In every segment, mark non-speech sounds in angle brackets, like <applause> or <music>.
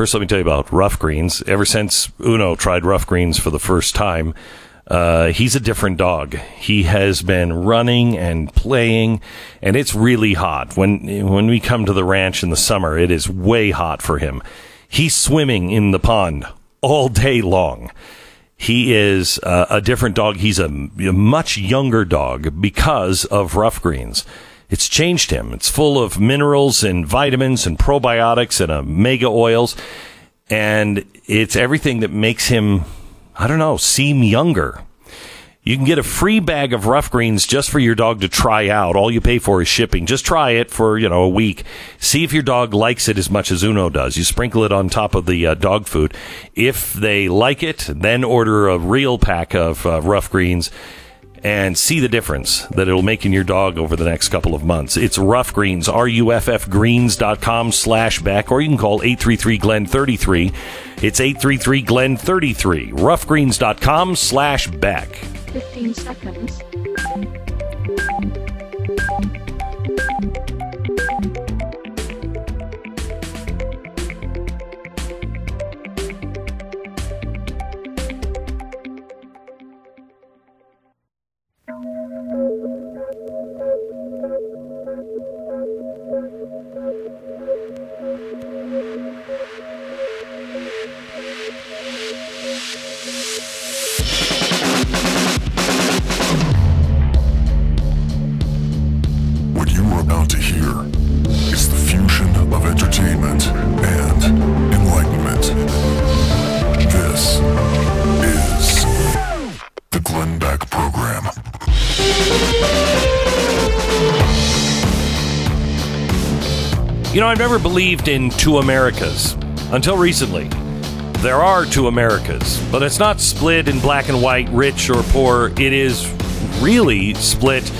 First, let me tell you about Ruff Greens. Ever since Uno tried Ruff Greens for the first time, uh, he's a different dog. He has been running and playing, and it's really hot. When when we come to the ranch in the summer, it is way hot for him. He's swimming in the pond all day long. He is uh, a different dog. He's a, a much younger dog because of Ruff Greens. It's changed him. It's full of minerals and vitamins and probiotics and omega oils. And it's everything that makes him, I don't know, seem younger. You can get a free bag of Ruff Greens just for your dog to try out. All you pay for is shipping. Just try it for, you know, a week. See if your dog likes it as much as Uno does. You sprinkle it on top of the uh, dog food. If they like it, then order a real pack of uh, Ruff Greens and see the difference that it'll make in your dog over the next couple of months. It's Ruff Greens, R-U-F-F greens.com slash Beck, or you can call 833-GLEN-33. It's 833-GLEN-33, ruffgreens.com slash Beck. 15 seconds. I've never believed in two Americas until recently. There are two Americas, but it's not split in black and white, rich or poor. It is really split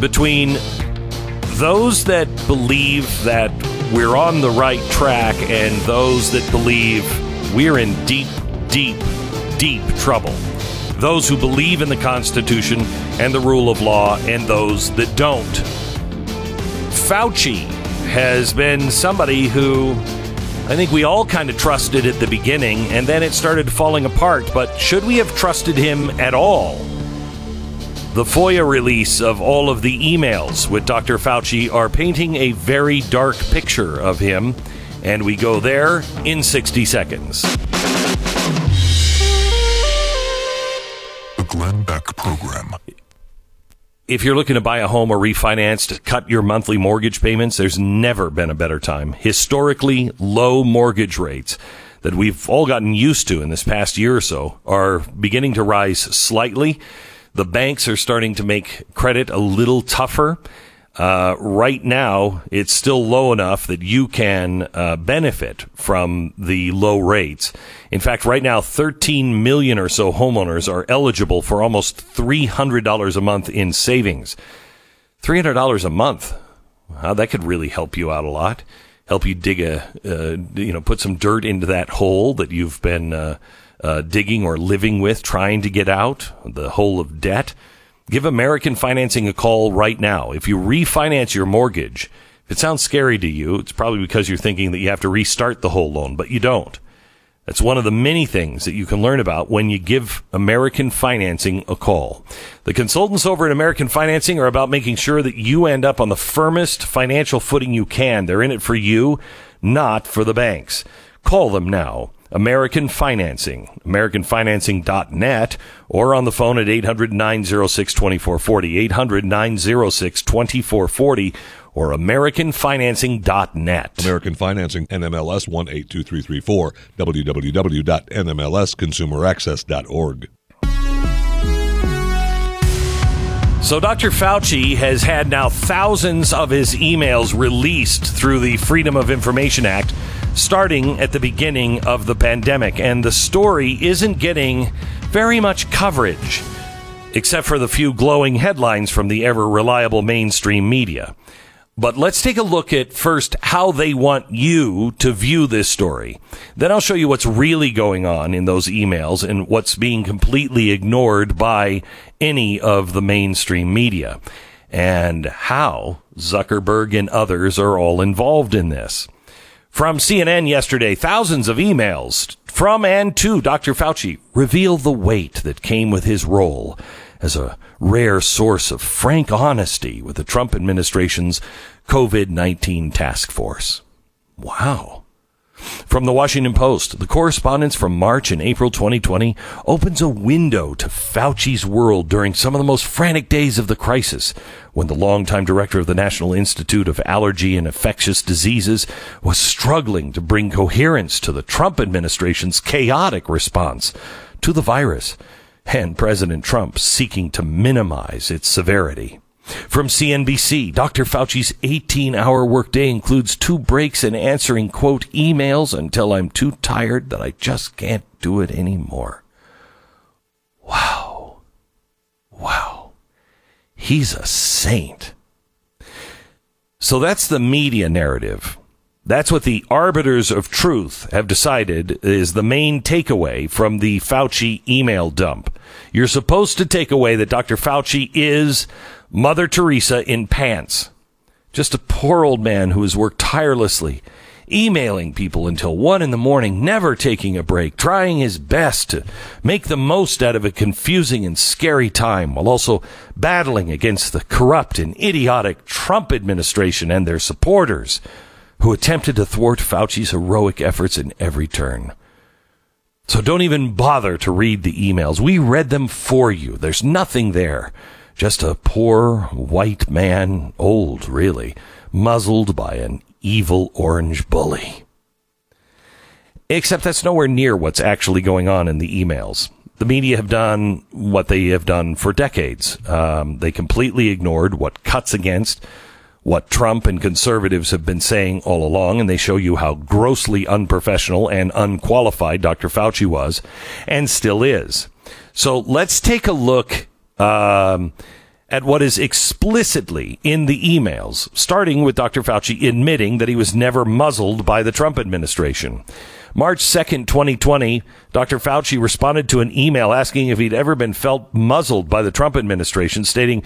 between those that believe that we're on the right track and those that believe we're in deep, deep, deep trouble. Those who believe in the Constitution and the rule of law and those that don't. Fauci has been somebody who I think we all kind of trusted at the beginning and then it started falling apart. But should we have trusted him at all? The FOIA release of all of the emails with Dr. Fauci are painting a very dark picture of him, and we go there in 60 seconds. The Glenn Beck Program. If you're looking to buy a home or refinance to cut your monthly mortgage payments, there's never been a better time. Historically low mortgage rates that we've all gotten used to in this past year or so are beginning to rise slightly. The banks are starting to make credit a little tougher. Uh, right now, it's still low enough that you can uh, benefit from the low rates. In fact, right now, 13 million or so homeowners are eligible for almost $300 a month in savings. $300 a month. Wow, that could really help you out a lot. Help you dig a, uh, you know, put some dirt into that hole that you've been uh, uh, digging or living with, trying to get out, the hole of debt. Give American Financing a call right now. If you refinance your mortgage, if it sounds scary to you, it's probably because you're thinking that you have to restart the whole loan, but you don't. That's one of the many things that you can learn about when you give American Financing a call. The consultants over at American Financing are about making sure that you end up on the firmest financial footing you can. They're in it for you, not for the banks. Call them now. American Financing, AmericanFinancing.net, or on the phone at 800 906 2440, 800 906 2440, or AmericanFinancing.net. American Financing, NMLS 182334, www.nmlsconsumeraccess.org. So Dr. Fauci has had now thousands of his emails released through the Freedom of Information Act starting at the beginning of the pandemic and the story isn't getting very much coverage except for the few glowing headlines from the ever reliable mainstream media. But let's take a look at first how they want you to view this story. Then I'll show you what's really going on in those emails and what's being completely ignored by any of the mainstream media and how Zuckerberg and others are all involved in this. From CNN yesterday, thousands of emails from and to Dr. Fauci reveal the weight that came with his role as a rare source of frank honesty with the Trump administration's COVID 19 task force. Wow. From the Washington Post, the correspondence from March and April 2020 opens a window to Fauci's world during some of the most frantic days of the crisis, when the longtime director of the National Institute of Allergy and Infectious Diseases was struggling to bring coherence to the Trump administration's chaotic response to the virus, and President Trump seeking to minimize its severity. From CNBC, Dr. Fauci's 18 hour workday includes two breaks and answering, quote, emails until I'm too tired that I just can't do it anymore. Wow. Wow. He's a saint. So that's the media narrative. That's what the arbiters of truth have decided is the main takeaway from the Fauci email dump. You're supposed to take away that Dr. Fauci is Mother Teresa in pants. Just a poor old man who has worked tirelessly, emailing people until one in the morning, never taking a break, trying his best to make the most out of a confusing and scary time while also battling against the corrupt and idiotic Trump administration and their supporters who attempted to thwart Fauci's heroic efforts in every turn. So don't even bother to read the emails. We read them for you. There's nothing there. Just a poor white man, old really, muzzled by an evil orange bully. Except that's nowhere near what's actually going on in the emails. The media have done what they have done for decades. Um, they completely ignored what cuts against what Trump and conservatives have been saying all along, and they show you how grossly unprofessional and unqualified Dr. Fauci was and still is. So let's take a look um, at what is explicitly in the emails, starting with Dr. Fauci admitting that he was never muzzled by the Trump administration. March 2nd, 2020, Dr. Fauci responded to an email asking if he'd ever been felt muzzled by the Trump administration, stating,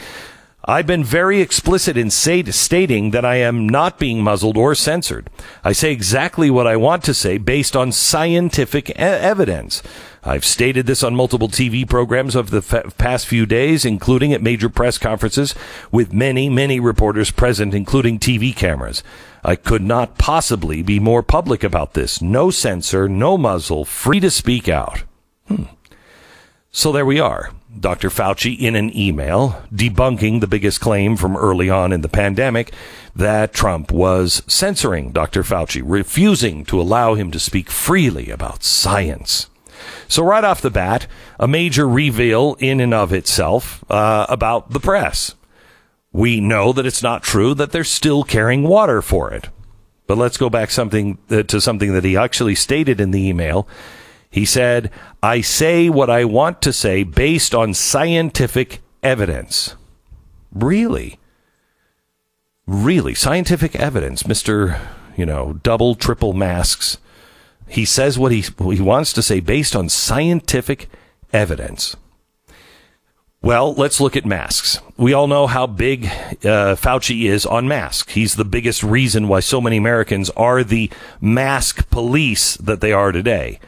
I've been very explicit in say, stating that I am not being muzzled or censored. I say exactly what I want to say based on scientific e- evidence. I've stated this on multiple TV programs of the past few days, including at major press conferences with many, many reporters present, including TV cameras. I could not possibly be more public about this. No censor, no muzzle, free to speak out. Hmm. So there we are. Dr. Fauci in an email debunking the biggest claim from early on in the pandemic that Trump was censoring Dr. Fauci, refusing to allow him to speak freely about science. So right off the bat, a major reveal in and of itself uh, about the press. We know that it's not true that they're still carrying water for it. But let's go back something uh, to something that he actually stated in the email. He said, "I say what I want to say based on scientific evidence." Really? Really, scientific evidence, Mr. You know, double, triple masks he says what he, what he wants to say based on scientific evidence. Well, let's look at masks. We all know how big uh, Fauci is on masks. He's the biggest reason why so many Americans are the mask police that they are today.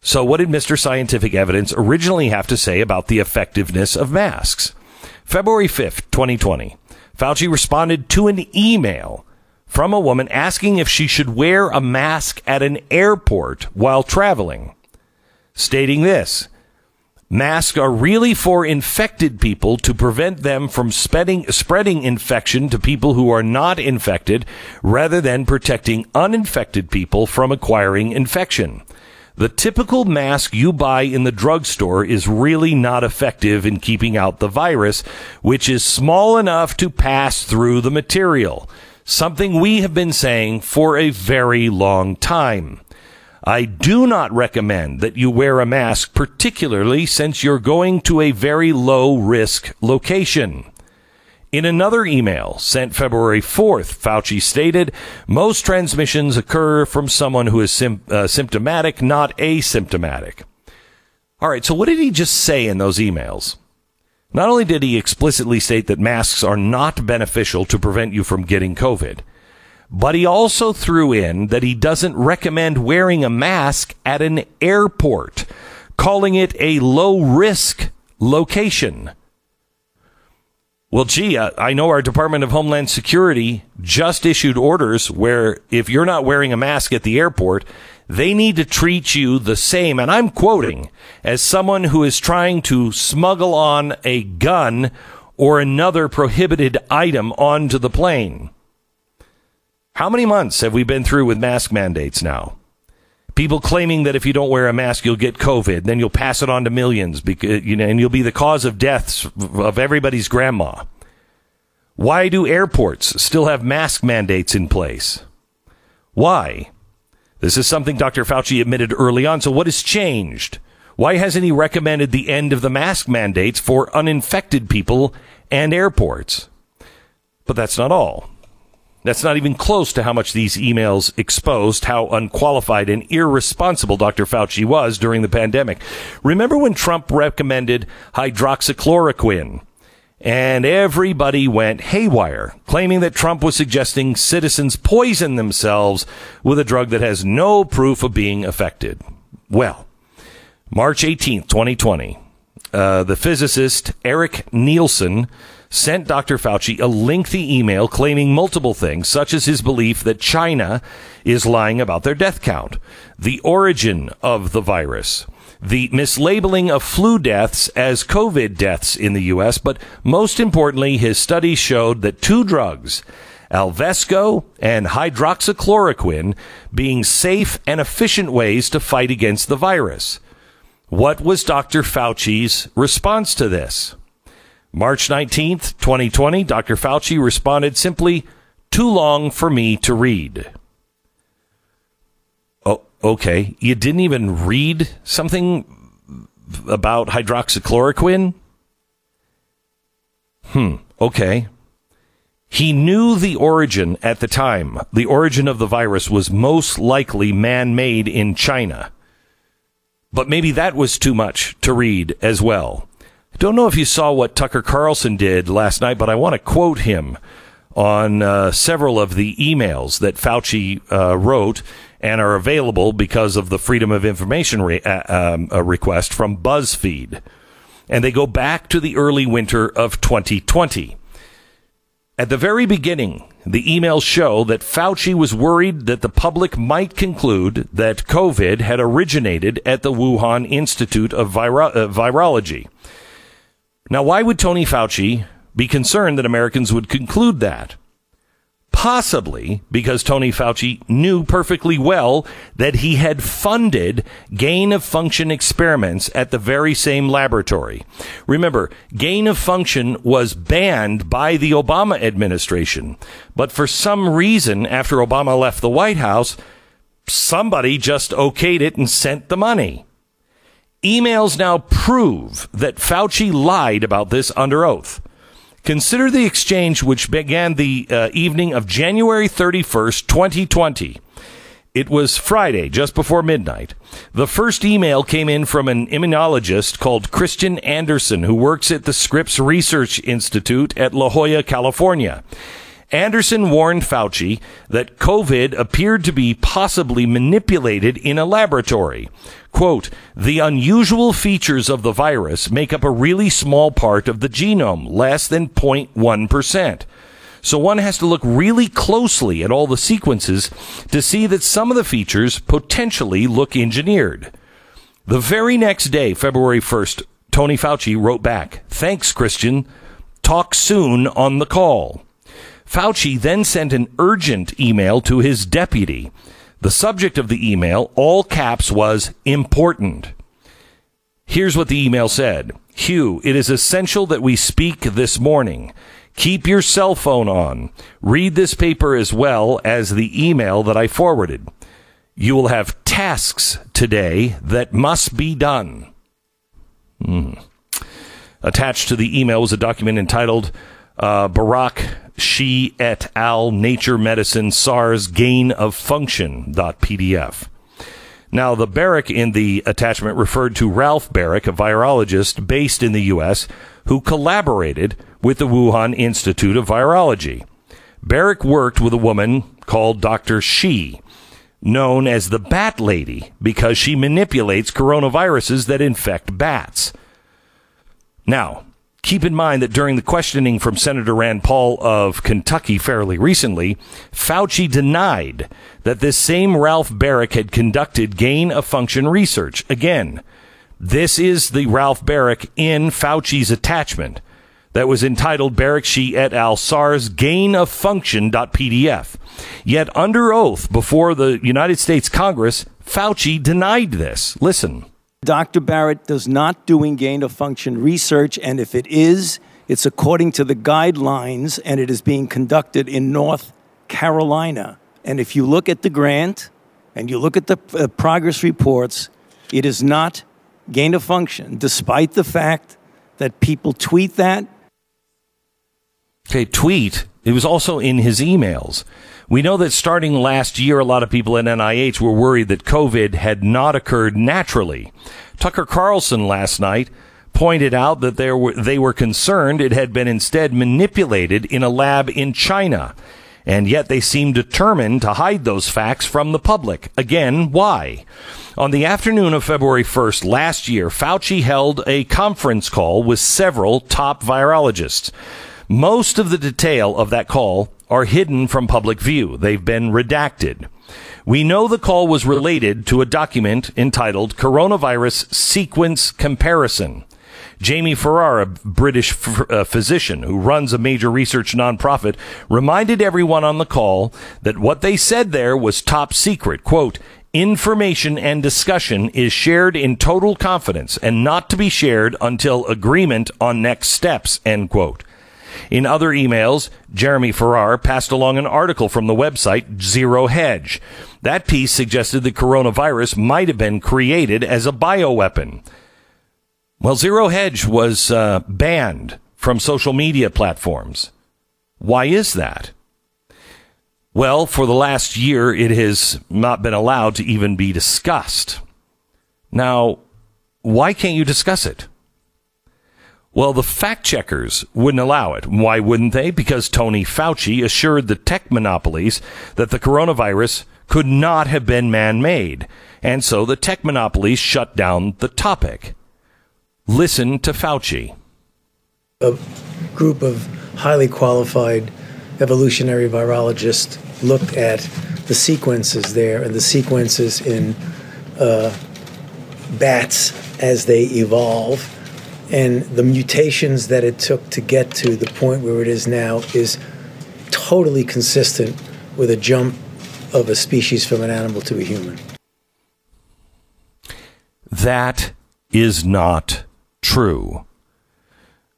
So, what did Mr. Scientific Evidence originally have to say about the effectiveness of masks? February 5th, 2020, Fauci responded to an email from a woman asking if she should wear a mask at an airport while traveling, stating this. Masks are really for infected people to prevent them from spreading, spreading infection to people who are not infected rather than protecting uninfected people from acquiring infection. The typical mask you buy in the drugstore is really not effective in keeping out the virus, which is small enough to pass through the material something we have been saying for a very long time. I do not recommend that you wear a mask, particularly since you're going to a very low risk location. In another email sent February 4th, Fauci stated, most transmissions occur from someone who is sim- uh, symptomatic, not asymptomatic. All right, so what did he just say in those emails? Not only did he explicitly state that masks are not beneficial to prevent you from getting COVID, But he also threw in that he doesn't recommend wearing a mask at an airport, calling it a low risk location. Well, gee, uh, I know our Department of Homeland Security just issued orders where if you're not wearing a mask at the airport, they need to treat you the same. And I'm quoting as someone who is trying to smuggle on a gun or another prohibited item onto the plane. How many months have we been through with mask mandates now? People claiming that if you don't wear a mask, you'll get COVID. Then you'll pass it on to millions, because, you know, and you'll be the cause of deaths of everybody's grandma. Why do airports still have mask mandates in place? Why? This is something Dr. Fauci admitted early on. So what has changed? Why hasn't he recommended the end of the mask mandates for uninfected people and airports? But that's not all. That's not even close to how much these emails exposed how unqualified and irresponsible Dr. Fauci was during the pandemic. Remember when Trump recommended hydroxychloroquine? And everybody went haywire, claiming that Trump was suggesting citizens poison themselves with a drug that has no proof of being effective. Well, March 18th, 2020, uh, the physicist Eric Nielsen sent Dr. Fauci a lengthy email claiming multiple things, such as his belief that China is lying about their death count, the origin of the virus, the mislabeling of flu deaths as COVID deaths in the U.S., but most importantly, his study showed that two drugs, Alvesco and hydroxychloroquine, being safe and efficient ways to fight against the virus. What was Dr. Fauci's response to this? March 19th, 2020, Dr. Fauci responded simply, too long for me to read. Okay. You didn't even read something about hydroxychloroquine? Hmm, okay. He knew the origin at the time. The origin of the virus was most likely man made in China. But maybe that was too much to read as well. I don't know if you saw what Tucker Carlson did last night, but I want to quote him on uh, several of the emails that Fauci uh, wrote and are available because of the Freedom of Information re- uh, um, request from BuzzFeed. And they go back to the early winter of 2020. At the very beginning, the emails show that Fauci was worried that the public might conclude that COVID had originated at the Wuhan Institute of Viro- uh, Virology. Now, why would Tony Fauci be concerned that Americans would conclude that? Possibly because Tony Fauci knew perfectly well that he had funded gain of function experiments at the very same laboratory. Remember, gain of function was banned by the Obama administration. But for some reason, after Obama left the White House, somebody just okayed it and sent the money. Emails now prove that Fauci lied about this under oath. Consider the exchange which began the uh, evening of January 31st, 2020. It was Friday, just before midnight. The first email came in from an immunologist called Kristian Andersen, who works at the Scripps Research Institute at La Jolla, California. Anderson warned Fauci that COVID appeared to be possibly manipulated in a laboratory. Quote, the unusual features of the virus make up a really small part of the genome, less than 0.1%. So one has to look really closely at all the sequences to see that some of the features potentially look engineered. The very next day, February 1st, Tony Fauci wrote back, Thanks, Kristian. Talk soon on the call. Fauci then sent an urgent email to his deputy. The subject of the email, all caps, was important. Here's what the email said Hugh, it is essential that we speak this morning. Keep your cell phone on. Read this paper as well as the email that I forwarded. You will have tasks today that must be done. Hmm. Attached to the email was a document entitled uh, Baric Shi et al. Nature Medicine SARS Gain of Function PDF. Now, the Baric in the attachment referred to Ralph Baric, a virologist based in the U.S., who collaborated with the Wuhan Institute of Virology. Baric worked with a woman called Dr. Shi, known as the Bat Lady because she manipulates coronaviruses that infect bats. Now, keep in mind that during the questioning from Senator Rand Paul of Kentucky fairly recently, Fauci denied that this same Ralph Baric had conducted gain of function research. Again, this is the Ralph Baric in Fauci's attachment that was entitled Baric Shi et al. SARS gain of function.pdf. Yet under oath before the United States Congress, Fauci denied this. Listen. Dr. Baric does not doing gain of function research, and if it is, it's according to the guidelines, and it is being conducted in North Carolina. And if you look at the grant and you look at the uh, progress reports, it is not gain of function, despite the fact that people tweet that. Okay, tweet. It was also in his emails. We know that starting last year, a lot of people at NIH were worried that COVID had not occurred naturally. Tucker Carlson last night pointed out that there were, they were concerned it had been instead manipulated in a lab in China. And yet they seem determined to hide those facts from the public. Again, why? On the afternoon of February 1st last year, Fauci held a conference call with several top virologists. Most of the detail of that call are hidden from public view. They've been redacted. We know the call was related to a document entitled Coronavirus Sequence Comparison. Jamie Farrar, a British f- uh, physician who runs a major research nonprofit, reminded everyone on the call that what they said there was top secret. Quote, information and discussion is shared in total confidence and not to be shared until agreement on next steps, end quote. In other emails, Jeremy Farrar passed along an article from the website Zero Hedge. That piece suggested the coronavirus might have been created as a bioweapon. Well, Zero Hedge was uh, banned from social media platforms. Why is that? Well, for the last year, it has not been allowed to even be discussed. Now, why can't you discuss it? Well, the fact checkers wouldn't allow it. Why wouldn't they? Because Tony Fauci assured the tech monopolies that the coronavirus could not have been man made. And so the tech monopolies shut down the topic. Listen to Fauci. A group of highly qualified evolutionary virologists looked at the sequences there and the sequences in uh, bats as they evolve and the mutations that it took to get to the point where it is now is totally consistent with a jump of a species from an animal to a human. That is not true.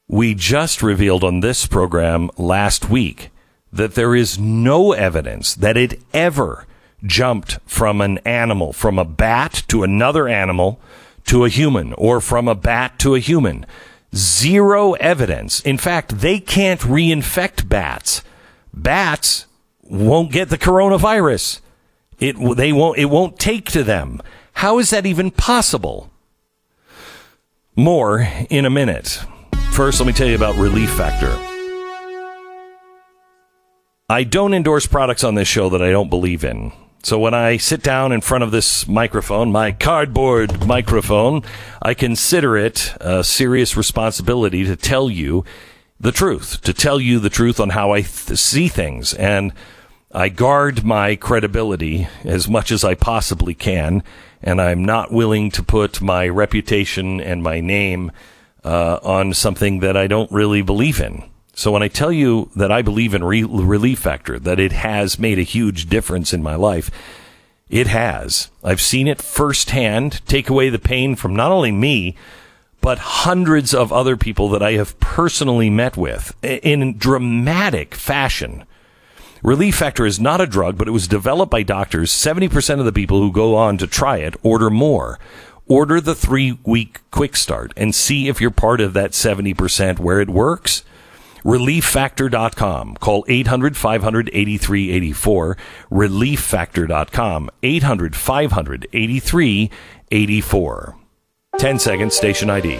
We just revealed on this program last week that there is no evidence that it ever jumped from an animal, from a bat to another animal to a human or from a bat to a human. Zero evidence. In fact, they can't reinfect bats. Bats won't get the coronavirus. It, they won't, it won't take to them. How is that even possible? More in a minute. First, let me tell you about Relief Factor. I don't endorse products on this show that I don't believe in. So when I sit down in front of this microphone, my cardboard microphone, I consider it a serious responsibility to tell you the truth, to tell you the truth on how I th- see things. And I guard my credibility as much as I possibly can. And I'm not willing to put my reputation and my name uh, on something that I don't really believe in. So when I tell you that I believe in re- Relief Factor, that it has made a huge difference in my life, it has. I've seen it firsthand take away the pain from not only me, but hundreds of other people that I have personally met with in dramatic fashion. Relief Factor is not a drug, but it was developed by doctors. 70% of the people who go on to try it order more. Order the three week quick start and see if you're part of that 70% where it works relieffactor.com. Call 800 500 8384. Relieffactor.com. 800 500 8384. 10 seconds, station ID.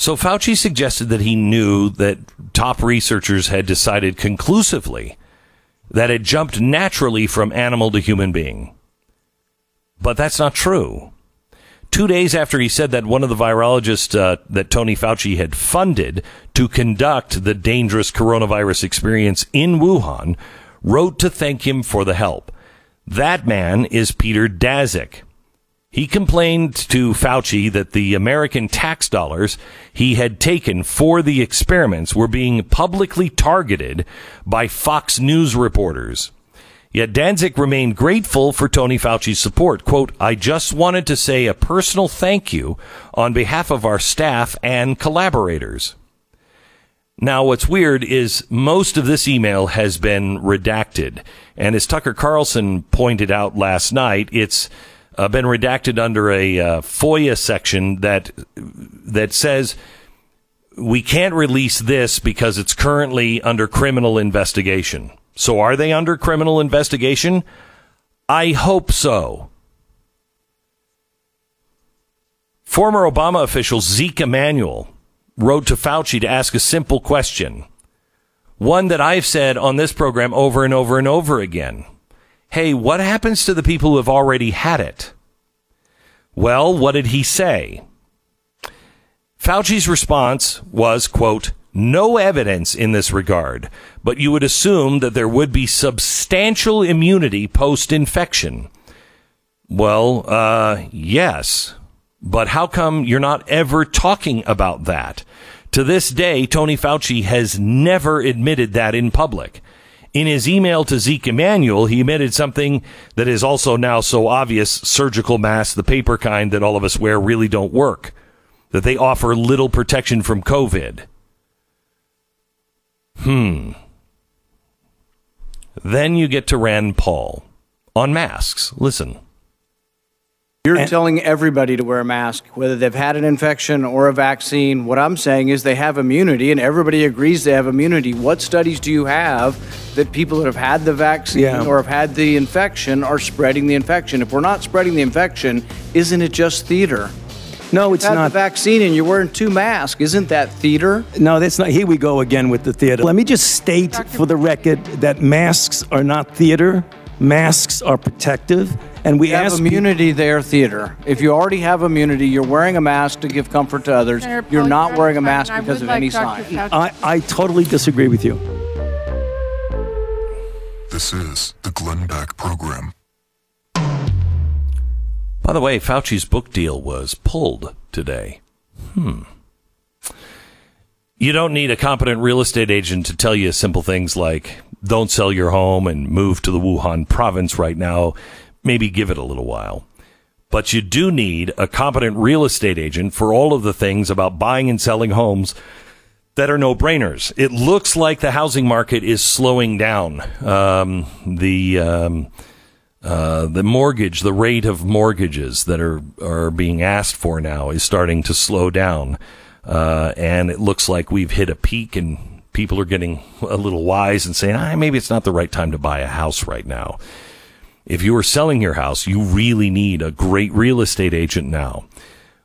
So Fauci suggested that he knew that top researchers had decided conclusively that it jumped naturally from animal to human being. But that's not true. Two days after he said that, one of the virologists uh, that Tony Fauci had funded to conduct the dangerous coronavirus experience in Wuhan wrote to thank him for the help. That man is Peter Daszak. He complained to Fauci that the American tax dollars he had taken for the experiments were being publicly targeted by Fox News reporters. Yet Danzig remained grateful for Tony Fauci's support. Quote, I just wanted to say a personal thank you on behalf of our staff and collaborators. Now, what's weird is most of this email has been redacted. And as Tucker Carlson pointed out last night, it's uh, been redacted under a uh, FOIA section that that says we can't release this because it's currently under criminal investigation. So are they under criminal investigation? I hope so. Former Obama official Zeke Emanuel wrote to Fauci to ask a simple question. One that I've said on this program over and over and over again. Hey, what happens to the people who have already had it? Well, what did he say? Fauci's response was, quote, no evidence in this regard, but you would assume that there would be substantial immunity post infection. Well, uh, yes. But how come you're not ever talking about that? To this day, Tony Fauci has never admitted that in public. In his email to Zeke Emanuel, he admitted something that is also now so obvious surgical masks, the paper kind that all of us wear, really don't work, that they offer little protection from COVID. Hmm. Then you get to Rand Paul on masks. Listen. You're telling everybody to wear a mask, whether they've had an infection or a vaccine. What I'm saying is they have immunity, and everybody agrees they have immunity. What studies do you have that people that have had the vaccine Yeah. or have had the infection are spreading the infection? If we're not spreading the infection, isn't it just theater? No, it's Had not. the vaccine and you're wearing two masks. Isn't that theater? No, that's not. Here we go again with the theater. Let me just state for the record that masks are not theater. Masks are protective, and we You have ask peop- immunity there, theater. If you already have immunity, you're wearing a mask to give comfort to others. Senator You're Paul, not you're wearing a mask because would of any like Dr. sign. I, I totally disagree with you. This is the Glenn Beck Program. By the way, Fauci's book deal was pulled today. Hmm. You don't need a competent real estate agent to tell you simple things like don't sell your home and move to the Wuhan province right now. Maybe give it a little while. But you do need a competent real estate agent for all of the things about buying and selling homes that are no brainers. It looks like the housing market is slowing down. Um, the um, uh, the mortgage, the rate of mortgages that are are being asked for now is starting to slow down, uh, and it looks like we've hit a peak, and people are getting a little wise and saying, ah, maybe it's not the right time to buy a house right now. If you are selling your house, you really need a great real estate agent now.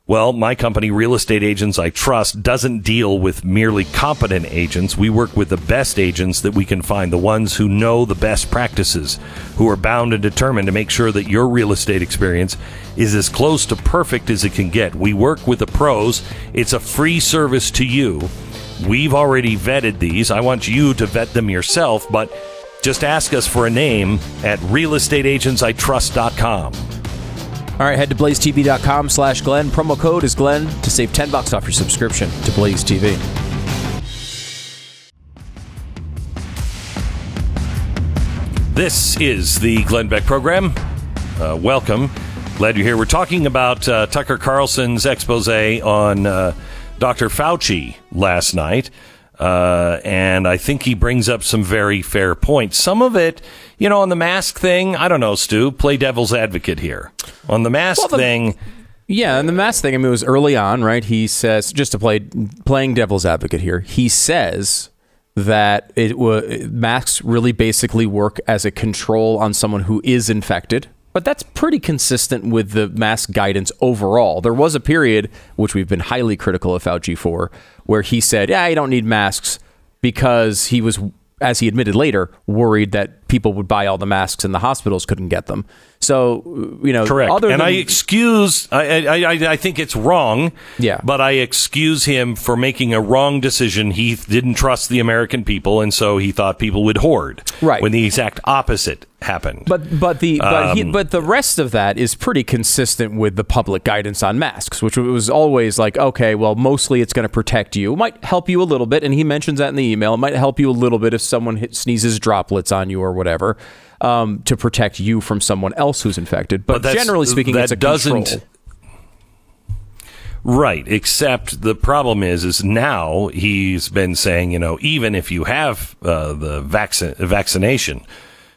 Well, my company, Real Estate Agents I Trust, doesn't deal with merely competent agents. We work with the best agents that we can find, the ones who know the best practices, who are bound and determined to make sure that your real estate experience is as close to perfect as it can get. We work with the pros. It's a free service to you. We've already vetted these. I want you to vet them yourself, but just ask us for a name at realestateagentsitrust.com. All right, head to blazetv.com slash Glenn. Promo code is Glenn to save 10 bucks off your subscription to Blaze TV. This is the Glenn Beck program. Uh, welcome. Glad you're here. We're talking about uh, Tucker Carlson's expose on uh, Dr. Fauci last night. Uh, and I think he brings up some very fair points. Some of it, you know, on the mask thing, I don't know, Stu, play devil's advocate here. On the mask Well, the- thing, Yeah, and the mask thing, I mean, it was early on, right? He says, just to play playing devil's advocate here, he says that it wa masks really basically work as a control on someone who is infected, But that's pretty consistent with the mask guidance overall. There was a period, which we've been highly critical of Fauci for, where he said, yeah, you don't need masks because he was, as he admitted later, worried that people would buy all the masks and the hospitals couldn't get them. So, you know, Correct. Other and than, I excuse, I, I, I, I think it's wrong. Yeah. But I excuse him for making a wrong decision. He didn't trust the American people, and so he thought people would hoard. Right. When the exact opposite happened. But but the but, he, Um, but the rest of that is pretty consistent with the public guidance on masks, which was always like, okay, well, mostly it's going to protect you. It might help you a little bit, and he mentions that in the email. It might help you a little bit if someone hit, sneezes droplets on you or whatever, um, to protect you from someone else who's infected. But, But generally speaking, that it's a doesn't- control. Right, except the problem is, is now he's been saying, you know, even if you have uh, the vaccine vaccination,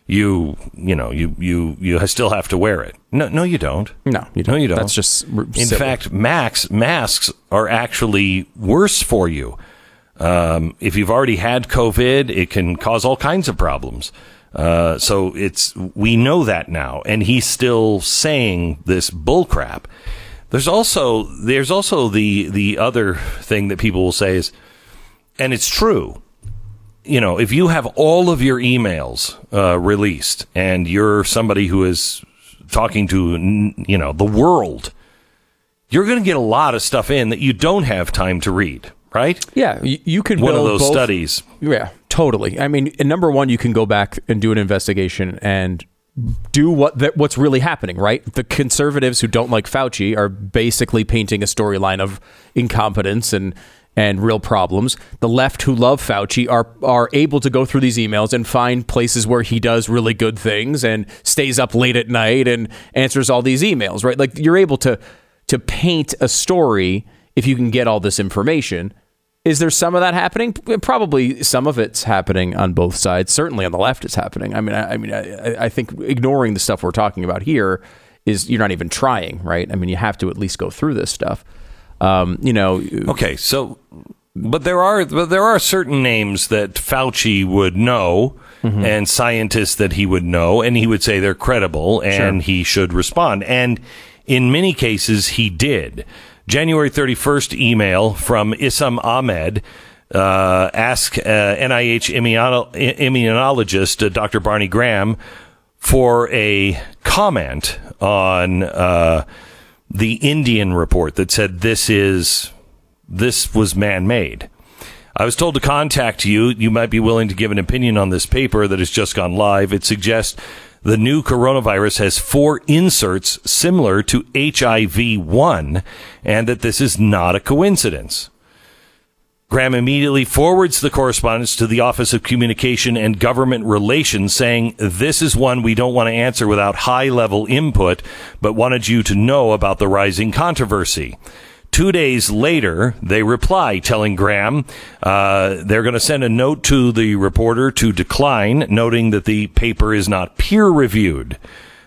you, you know, you you you still have to wear it. No, no, you don't. No, you don't. you don't. That's just r- in fact, max masks are actually worse for you. Um, if you've already had COVID, it can cause all kinds of problems. Uh, so it's we know that now, and he's still saying this bullcrap. There's also there's also the the other thing that people will say is, and it's true. You know, if you have all of your emails uh, released, and you're somebody who is talking to you know the world, you're going to get a lot of stuff in that you don't have time to read. Right? Yeah, you, you could One of those both- studies. Yeah, totally. I mean, number one, you can go back and do an investigation and do what that what's really happening, right? The conservatives who don't like Fauci are basically painting a storyline of incompetence and and real problems. The left who love Fauci are are able to go through these emails and find places where he does really good things and stays up late at night and answers all these emails, right? Like you're able to to paint a story if you can get all this information. Is there some of that happening? Probably some of it's happening on both sides. Certainly on the left, it's happening. I mean, I, I mean, I, I think ignoring the stuff we're talking about here is you're not even trying, right? I mean, you have to at least go through this stuff. Um, you know, Okay, so but there are but there are certain names that Fauci would know Mm-hmm. and scientists that he would know and he would say they're credible and he should respond. And in many cases he did. January 31st email from Issam Ahmed uh, ask uh, NIH immuno- immunologist uh, Dr. Barney Graham for a comment on uh, the Indian report that said this is this was man-made. I was told to contact you. You might be willing to give an opinion on this paper that has just gone live. It suggests the new coronavirus has four inserts similar to HIV 1 and that this is not a coincidence. Graham immediately forwards the correspondence to the Office of Communication and Government Relations saying, This is one we don't want to answer without high level input, but wanted you to know about the rising controversy. Two days later, they reply telling Graham uh, they're going to send a note to the reporter to decline, noting that the paper is not peer reviewed.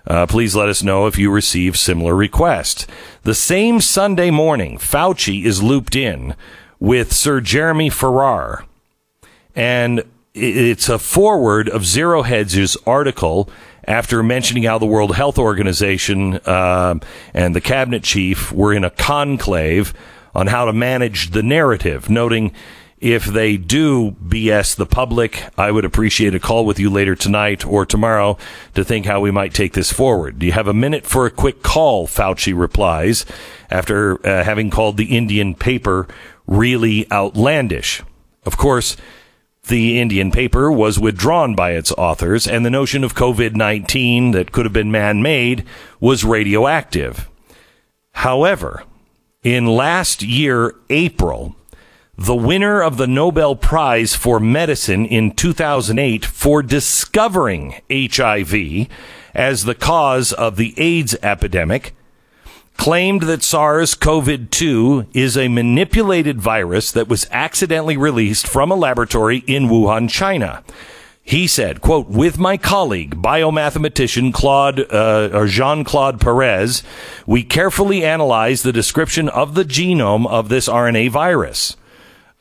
Uh, please let us know if you receive similar requests. The same Sunday morning, Fauci is looped in with Sir Jeremy Farrar. And it's a forward of Zero Hedge's article after mentioning how the World Health Organization uh, and the cabinet chief were in a conclave on how to manage the narrative, noting if they do BS the public, I would appreciate a call with you later tonight or tomorrow to think how we might take this forward. Do you have a minute for a quick call? Fauci replies after uh, having called the Indian paper really outlandish. Of course, the Indian paper was withdrawn by its authors, and the notion of COVID 19 that could have been man made was radioactive. However, in last year, April, the winner of the Nobel Prize for Medicine in 2008 for discovering HIV as the cause of the AIDS epidemic claimed that SARS CoV 2 is a manipulated virus that was accidentally released from a laboratory in Wuhan, China. He said, quote, with my colleague, biomathematician Claude, uh, or Jean-Claude Perez, we carefully analyzed the description of the genome of this RNA virus.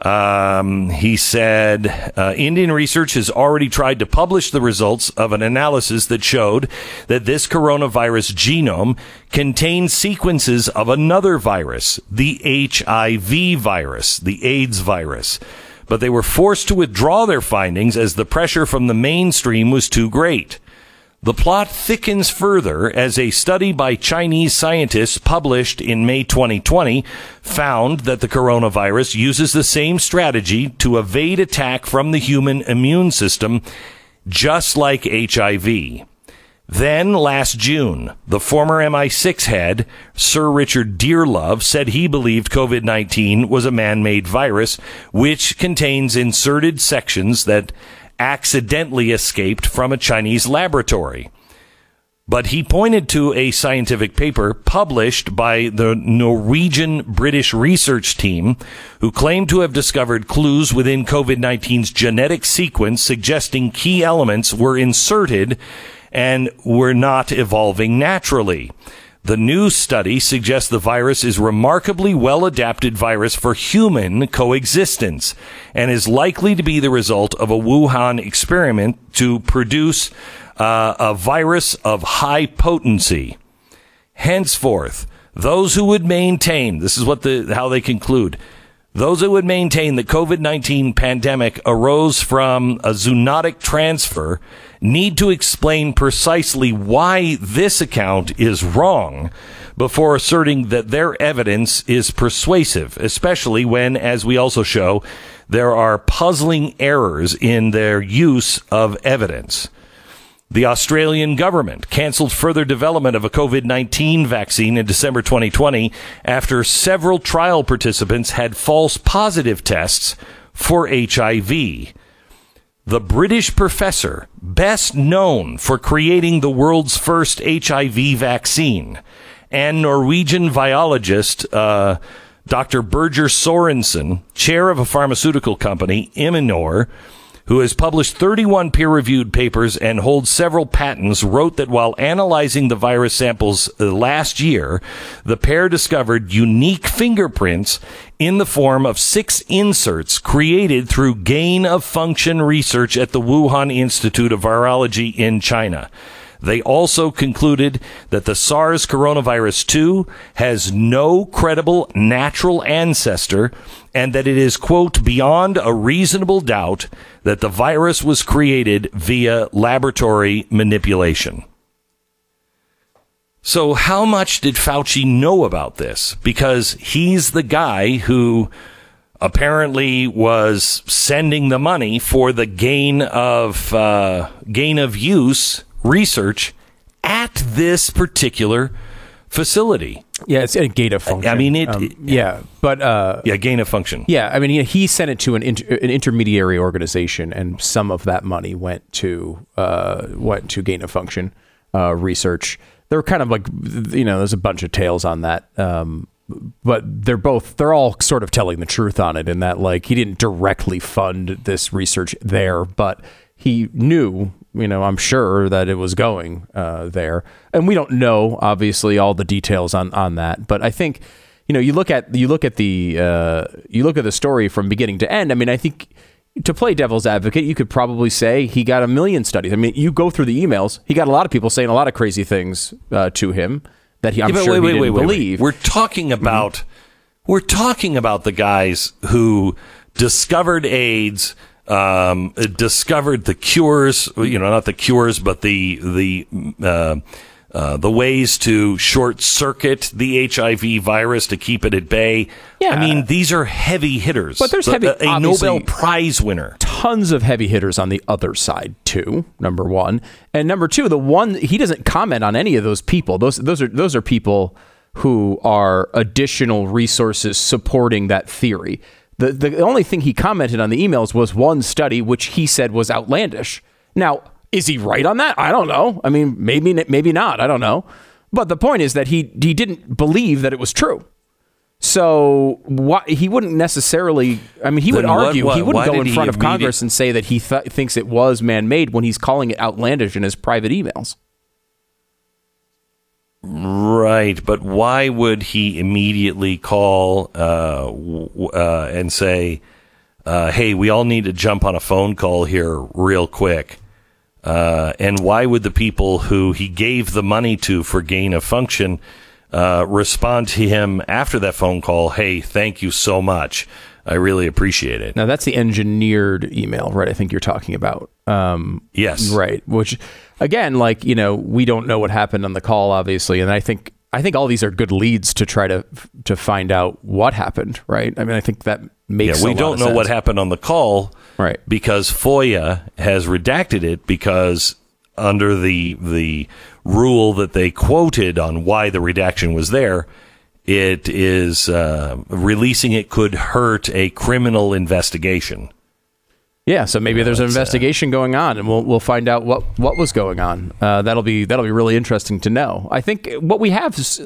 Um, he said uh, Indian research has already tried to publish the results of an analysis that showed that this coronavirus genome contains sequences of another virus, the HIV virus, the AIDS virus. But they were forced to withdraw their findings as the pressure from the mainstream was too great. The plot thickens further as a study by Chinese scientists published in May 2020 found that the coronavirus uses the same strategy to evade attack from the human immune system, just like HIV. Then, last June, the former MI6 head, Sir Richard Dearlove, said he believed COVID 19 was a man made virus, which contains inserted sections that accidentally escaped from a Chinese laboratory. But he pointed to a scientific paper published by the Norwegian British research team who claimed to have discovered clues within COVID 19's genetic sequence suggesting key elements were inserted and were not evolving naturally. The new study suggests the virus is remarkably well adapted virus for human coexistence and is likely to be the result of a Wuhan experiment to produce uh, a virus of high potency. Henceforth, those who would maintain this is what the how they conclude those who would maintain the COVID 19 pandemic arose from a zoonotic transfer need to explain precisely why this account is wrong before asserting that their evidence is persuasive, especially when, as we also show, there are puzzling errors in their use of evidence. The Australian government canceled further development of a COVID 19 vaccine in December 2020 after several trial participants had false positive tests for HIV. The British professor, best known for creating the world's first HIV vaccine, and Norwegian biologist, uh, Dr. Birger Sorensen, chair of a pharmaceutical company, Immunovia, who has published 31 peer reviewed papers and holds several patents, wrote that while analyzing the virus samples uh, last year, the pair discovered unique fingerprints in the form of six inserts created through gain of function research at the Wuhan Institute of Virology in China. They also concluded that the SARS coronavirus 2 has no credible natural ancestor and that it is, quote, beyond a reasonable doubt that the virus was created via laboratory manipulation. So, how much did Fauci know about this? Because he's the guy who apparently was sending the money for the gain of uh, gain of use research at this particular facility. Yeah, it's a gain of function. I mean, it. Um, yeah, but uh, yeah, gain of function. Yeah, I mean, he, he sent it to an inter, an intermediary organization, and some of that money went to uh, went to gain of function uh, research. They're kind of like you know, there's a bunch of tales on that. Um, but they're both they're all sort of telling the truth on it in that like he didn't directly fund this research there but he knew you know i'm sure that it was going uh, there. And we don't know obviously all the details on on that. But i think you know you look at you look at the uh, you look at the story from beginning to end. I mean i think to play devil's advocate you could probably say he got a million studies. I mean you go through the emails he got a lot of people saying a lot of crazy things uh, to him that he i'm Yeah, sure wait, he didn't wait, wait, believe. Mm-hmm. We're talking about we're talking about the guys who discovered AIDS, um, discovered the cures. You know, not the cures, but the the uh, uh, the ways to short circuit the HIV virus to keep it at bay. Yeah. I mean, these are heavy hitters. But there's The- heavy- a Nobel Prize winner. tons of heavy hitters on the other side too. Number one, and number two, the one he doesn't comment on any of those people. Those those are those are people who are additional resources supporting that theory. The the only thing he commented on the emails was one study which he said was outlandish. Now, is he right on that? I don't know. I mean, maybe maybe not. I don't know. But the point is that he he didn't believe that it was true. So why, he wouldn't necessarily. I mean, he would Then what- argue. what- he wouldn't go in front of Congress and say that he th- thinks it was man-made when he's calling it outlandish in his private emails. Right, but why would he immediately call uh, uh, and say, uh, hey, we all need to jump on a phone call here real quick. Uh, and why would the people who he gave the money to for gain of function uh, respond to him after that phone call? Hey, thank you so much. I really appreciate it. Now that's the engineered email, right? I think you're talking about. Um, yes. Right. Which, again, like you know, we don't know what happened on the call, obviously, and I think I think all these are good leads to try to to find out what happened, right? I mean, I think that makes. Sense. Yeah, we don't know sense. what happened on the call, right? Because FOIA has redacted it because under the the rule that they quoted on why the redaction was there, it is uh, releasing it could hurt a criminal investigation. Yeah, so maybe there's an investigation going on, and we'll we'll find out what what was going on. Uh, that'll be that'll be really interesting to know. I think what we have is,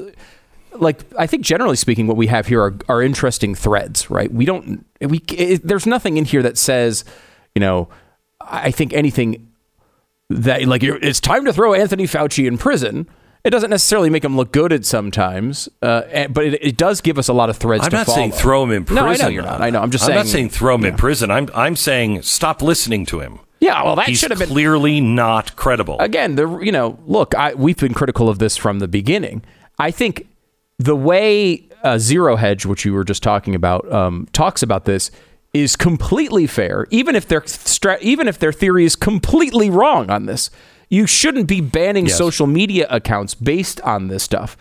like, I think generally speaking, what we have here are, are interesting threads, right? We don't we it, there's nothing in here that says, you know, I think anything that like it's time to throw Anthony Fauci in prison. It doesn't necessarily make him look good at sometimes, uh, but it, it, does give us a lot of threads. I'm to not follow. saying throw him in prison. No, I know you're not. I know. I'm just saying I'm saying. not saying throw him yeah. in prison. I'm I'm saying stop listening to him. Yeah, well, that He's should have been clearly not credible. Again, the you know, look, I, we've been critical of this from the beginning. I think the way uh, Zero Hedge, which you were just talking about, um, talks about this is completely fair, even if their even if their theory is completely wrong on this. You shouldn't be banning Yes. social media accounts based on this stuff.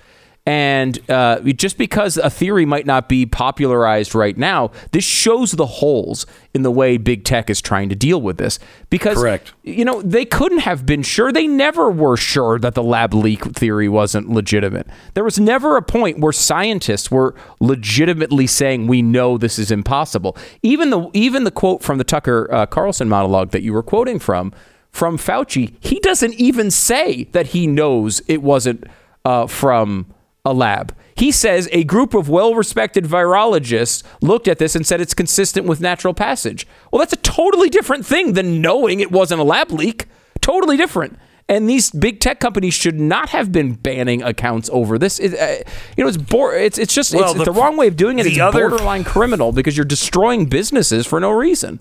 And uh, just because a theory might not be popularized right now, this shows the holes in the way big tech is trying to deal with this. Because, Correct. you know, they couldn't have been sure. They never were sure that the lab leak theory wasn't legitimate. There was never a point where scientists were legitimately saying, "We know this is impossible." Even the even the quote from the Tucker uh, Carlson monologue that you were quoting from from Fauci, he doesn't even say that he knows it wasn't uh, from a lab. He says a group of well respected virologists looked at this and said it's consistent with natural passage. Well, that's a totally different thing than knowing it wasn't a lab leak. Totally different. And these big tech companies should not have been banning accounts over this. It, uh, you know, it's bor- it's it's just Well, it's, the- the wrong way of doing it. the It's other- borderline criminal because you're destroying businesses for no reason.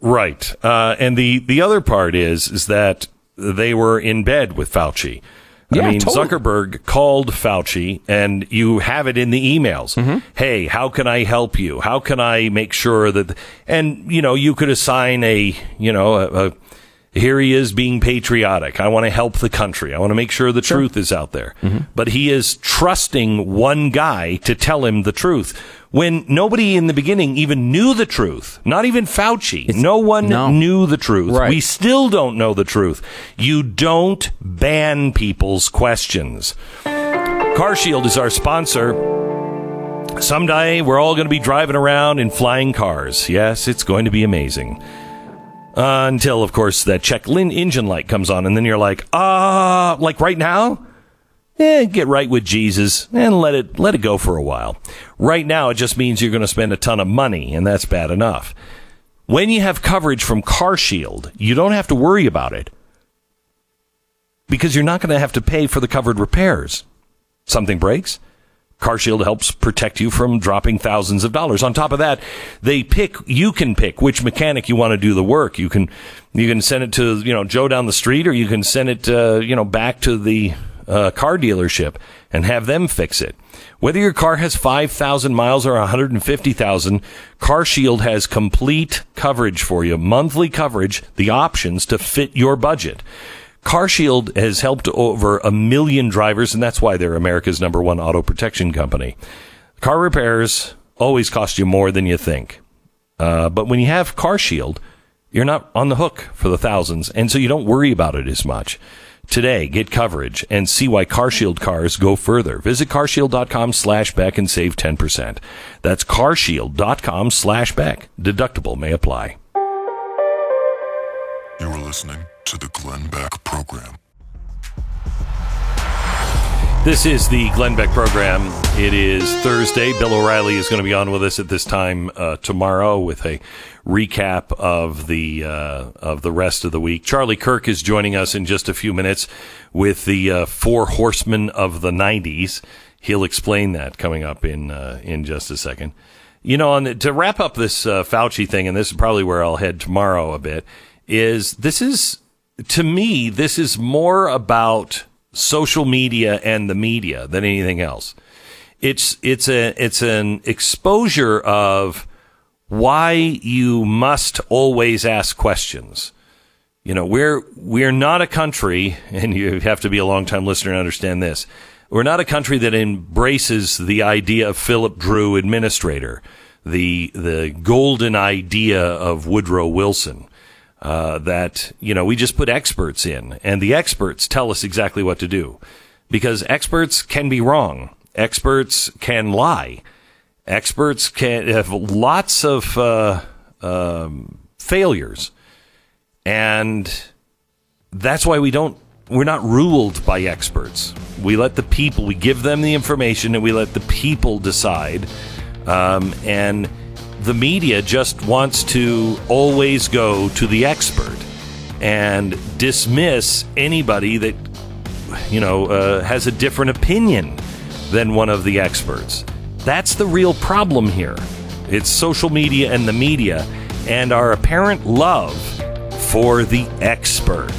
Right. Uh, and the, the other part is is that they were in bed with Fauci. Yeah, I mean, totally. Zuckerberg called Fauci, and you have it in the emails. Mm-hmm. Hey, how can I help you? How can I make sure that? And you know, you could assign a you know a, a here he is being patriotic. I want to help the country. I want to make sure the truth is out there. Mm-hmm. But he is trusting one guy to tell him the truth when nobody in the beginning even knew the truth. Not even Fauci. no one no. knew the truth. Right. We still don't know the truth. You don't ban people's questions. CarShield is our sponsor. Someday we're all going to be driving around in flying cars. Yes, it's going to be amazing. Uh, until, of course, that check engine light comes on, and then you're like, ah, like right now? Eh, get right with Jesus and let it let it go for a while. Right now, it just means you're going to spend a ton of money, and that's bad enough. When you have coverage from CarShield, you don't have to worry about it because you're not going to have to pay for the covered repairs. Something breaks, CarShield helps protect you from dropping thousands of dollars. On top of that, they pick you can pick which mechanic you want to do the work. You can you can send it to you know Joe down the street, or you can send it uh, you know back to the uh, car dealership and have them fix it. Whether your car has 5,000 miles or 150,000, CarShield has complete coverage for you, monthly coverage, the options to fit your budget. CarShield has helped over a million drivers, and that's why they're America's number one auto protection company. Car repairs always cost you more than you think. Uh, but when you have CarShield, you're not on the hook for the thousands, and so you don't worry about it as much. Today, get coverage and see why CarShield cars go further. Visit carshield.com slash Beck and save 10%. That's carshield.com slash Beck. Deductible may apply. You are listening to the Glenn Beck Program. This is the Glenn Beck program. It is Thursday. Bill O'Reilly is going to be on with us at this time uh, tomorrow with a recap of the uh, of the rest of the week. Charlie Kirk is joining us in just a few minutes with the uh, four horsemen of the '90s. He'll explain that coming up in uh, in just a second. You know, and to wrap up this uh, Fauci thing, and this is probably where I'll head tomorrow a bit, is this is, to me, this is more about social media and the media than anything else. It's, it's a, it's an exposure of why you must always ask questions. You know, we're, we're not a country, <laughs> and you have to be a long time listener to understand this. We're not a country that embraces the idea of Philip Dru administrator, the, the golden idea of Woodrow Wilson. Uh, that you know we just put experts in, and the experts tell us exactly what to do, because experts can be wrong, experts can lie, experts can have lots of uh, um, failures, and that's why we don't. We're not ruled by experts. We let the people. We give them the information, and we let the people decide. Um, and the media just wants to always go to the expert and dismiss anybody that you know uh, has a different opinion than one of the experts. That's the real problem here. It's social media and the media and our apparent love for the expert.